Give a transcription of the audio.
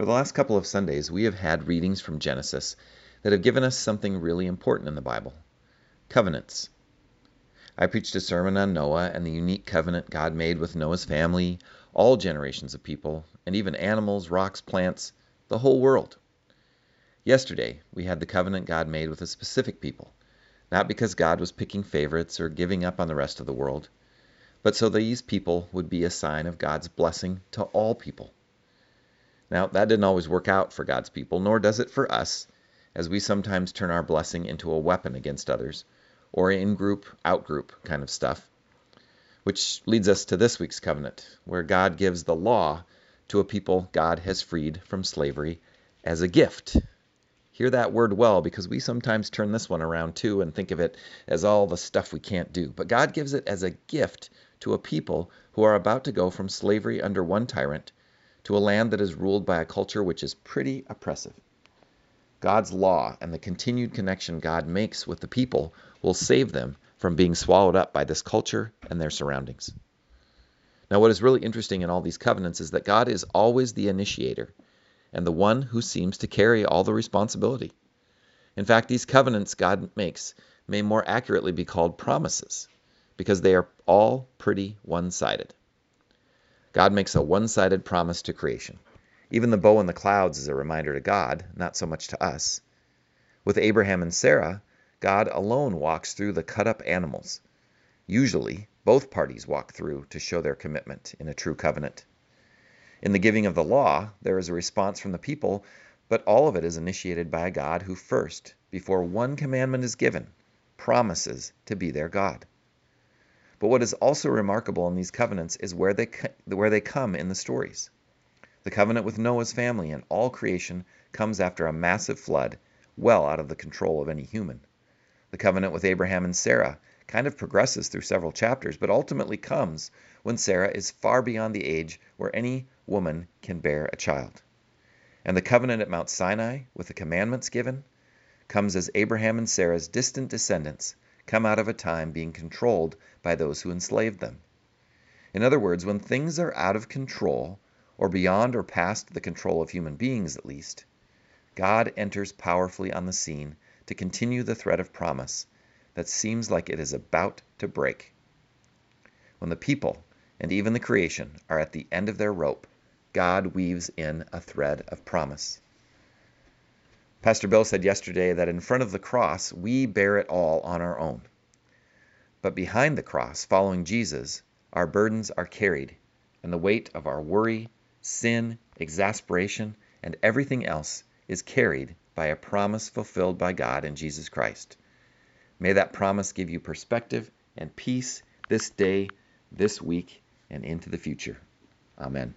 For the last couple of Sundays, we have had readings from Genesis that have given us something really important in the Bible covenants. I preached a sermon on Noah and the unique covenant God made with Noah's family, all generations of people, and even animals, rocks, plants, the whole world. Yesterday, we had the covenant God made with a specific people, not because God was picking favorites or giving up on the rest of the world, but so these people would be a sign of God's blessing to all people. Now, that didn't always work out for God's people, nor does it for us, as we sometimes turn our blessing into a weapon against others, or in group, out group kind of stuff. Which leads us to this week's covenant, where God gives the law to a people God has freed from slavery as a gift. Hear that word well because we sometimes turn this one around too and think of it as all the stuff we can't do. But God gives it as a gift to a people who are about to go from slavery under one tyrant to a land that is ruled by a culture which is pretty oppressive. God's law and the continued connection God makes with the people will save them from being swallowed up by this culture and their surroundings. Now, what is really interesting in all these covenants is that God is always the initiator and the one who seems to carry all the responsibility. In fact, these covenants God makes may more accurately be called promises because they are all pretty one sided. God makes a one sided promise to creation. Even the bow in the clouds is a reminder to God, not so much to us. With Abraham and Sarah, God alone walks through the cut up animals. Usually, both parties walk through to show their commitment in a true covenant. In the giving of the law, there is a response from the people, but all of it is initiated by a God who first, before one commandment is given, promises to be their God. But what is also remarkable in these covenants is where they, where they come in the stories. The covenant with Noah's family and all creation comes after a massive flood, well out of the control of any human. The covenant with Abraham and Sarah kind of progresses through several chapters, but ultimately comes when Sarah is far beyond the age where any woman can bear a child. And the covenant at Mount Sinai, with the commandments given, comes as Abraham and Sarah's distant descendants come out of a time being controlled by those who enslaved them. In other words, when things are out of control, or beyond or past the control of human beings at least, God enters powerfully on the scene to continue the thread of promise that seems like it is about to break. When the people and even the creation are at the end of their rope, God weaves in a thread of promise. Pastor Bill said yesterday that in front of the cross, we bear it all on our own. But behind the cross, following Jesus, our burdens are carried, and the weight of our worry, sin, exasperation, and everything else is carried by a promise fulfilled by God in Jesus Christ. May that promise give you perspective and peace this day, this week, and into the future. Amen.